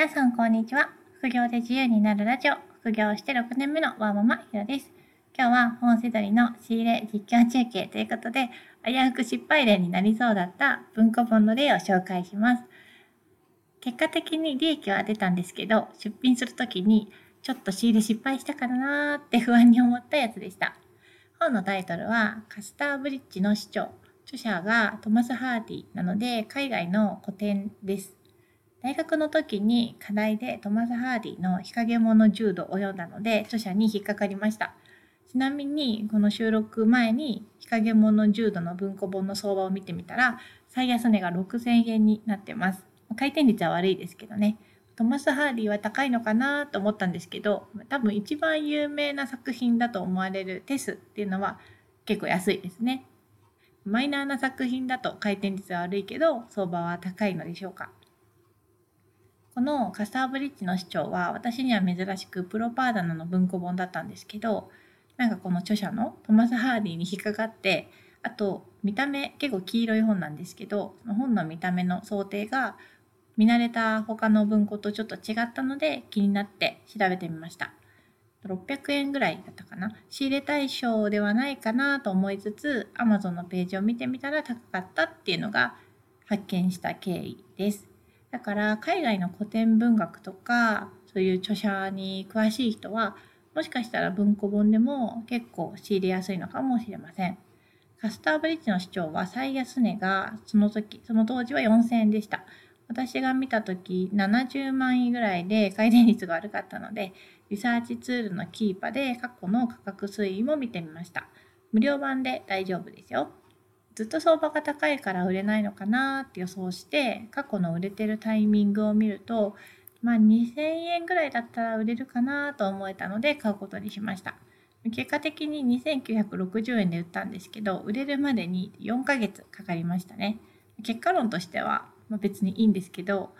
皆さんこんにちは。副業で自由になるラジオ、副業して6年目のワーママひろです。今日は本セドリの仕入れ実況中継ということで、危うく失敗例になりそうだった文庫本の例を紹介します。結果的に利益は出たんですけど、出品するときにちょっと仕入れ失敗したからなーって不安に思ったやつでした。本のタイトルはカスターブリッジの市長。著者がトマス・ハーディなので海外の古典です。大学の時に課題でトマス・ハーディの日陰者ジュードを読んだので著者に引っかかりました。ちなみにこの収録前に日陰者ジュードの文庫本の相場を見てみたら最安値が6000円になってます。回転率は悪いですけどね。トマス・ハーディは高いのかなと思ったんですけど多分一番有名な作品だと思われるテスっていうのは結構安いですね。マイナーな作品だと回転率は悪いけど相場は高いのでしょうか。このカスターブリッジの市長は私には珍しくプロパーダナの文庫本だったんですけどなんかこの著者のトマス・ハーディに引っかかってあと見た目結構黄色い本なんですけどその本の見た目の想定が見慣れた他の文庫とちょっと違ったので気になって調べてみました。600円ぐらいだったかな？仕入れ対象ではないかなと思いつつ Amazon のページを見てみたら高かったっていうのが発見した経緯です。だから海外の古典文学とかそういう著者に詳しい人はもしかしたら文庫本でも結構仕入れやすいのかもしれません。カスターブリッジの市長は最安値がその時、その当時は4000円でした。私が見た時70万円ぐらいで回転率が悪かったので、リサーチツールのキーパで過去の価格推移も見てみました。無料版で大丈夫ですよ。ずっと相場が高いから売れないのかなって予想して過去の売れてるタイミングを見るとまあ2000円ぐらいだったら売れるかなと思えたので買うことにしました。結果的に2960円で売ったんですけど売れるまでに4ヶ月かかりましたね。結果論としては別にいいんですけど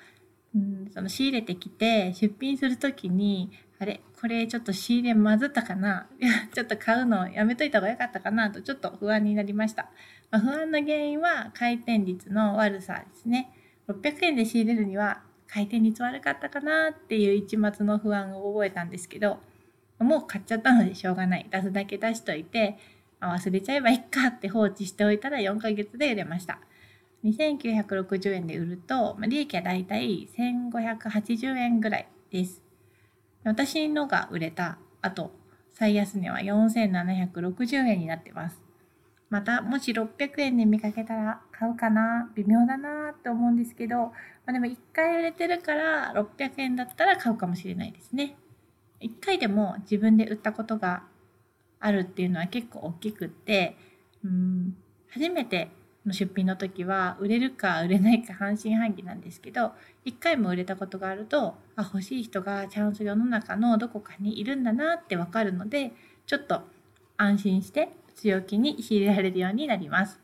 うんその仕入れてきて出品する時にあれこれちょっと仕入れまずったかな？い やちょっと買うのやめといた方がよかったかな？とちょっと不安になりました。まあ、不安の原因は回転率の悪さですね。600円で仕入れるには回転率悪かったかなっていう一末の不安を覚えたんですけど、もう買っちゃったのでしょうがない。出すだけ出しといて、あ、忘れちゃえばいいかって放置しておいたら4ヶ月で売れました。2960円で売ると、ま、利益はだいたい1580円ぐらいです。私のが売れた後、最安値は4760円になってます。また、もし600円で見かけたら買うかな微妙だなって思うんですけど、まあ、でも1回売れてるから600円だったら買うかもしれないですね。1回でも自分で売ったことがあるっていうのは結構大きくって、うん、初めての出品の時は売れるか売れないか半信半疑なんですけど一回も売れたことがあるとあ欲しい人がチャンス世の中のどこかにいるんだなってわかるのでちょっと安心して強気に仕入れられるようになります。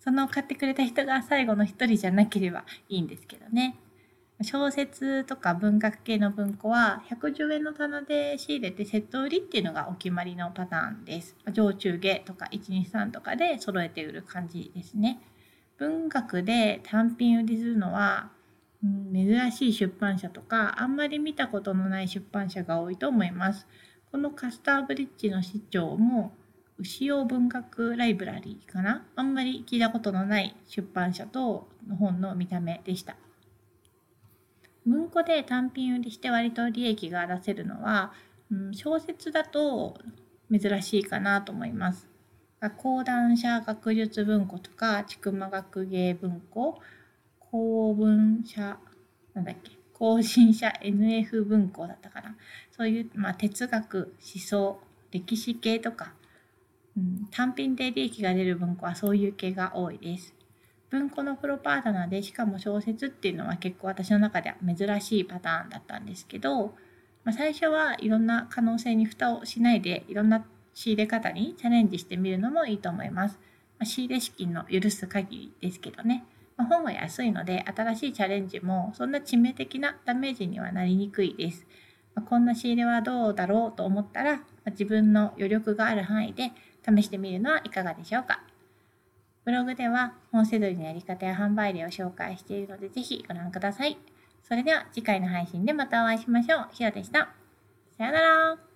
その買ってくれた人が最後の一人じゃなければいいんですけどね。小説とか文学系の文庫は110円の棚で仕入れてセット売りっていうのがお決まりのパターンです。上中下とか123とかで揃えて売る感じですね。文学で単品売りするのは、うん、珍しい出版社とかあんまり見たことのない出版社が多いと思います。このカスターブリッジの市長も牛尾文学ライブラリーかな？あんまり聞いたことのない出版社との本の見た目でした。文庫で単品売りして割と利益が出せるのは、うん、小説だと珍しいかなと思います。講談社学術文庫とか、千曲学芸文庫、公文社、なんだっけ、更新社 NF 文庫だったかな。そういう、まあ、哲学、思想、歴史系とか、うん、単品で利益が出る文庫はそういう系が多いです。文庫のプロパートナーでしかも小説っていうのは結構私の中では珍しいパターンだったんですけど、まあ、最初はいろんな可能性に蓋をしないでいろんな仕入れ方にチャレンジしてみるのもいいと思います。まあ、仕入れ資金の許す限りですけどね。まあ、本は安いので新しいチャレンジもそんな致命的なダメージにはなりにくいです。まこんな仕入れはどうだろうと思ったら、ま自分の余力がある範囲で試してみるのはいかがでしょうか。ブログでは本セドリのやり方や販売例を紹介しているので、ぜひご覧ください。それでは次回の配信でまたお会いしましょう。ひろでした。さよなら。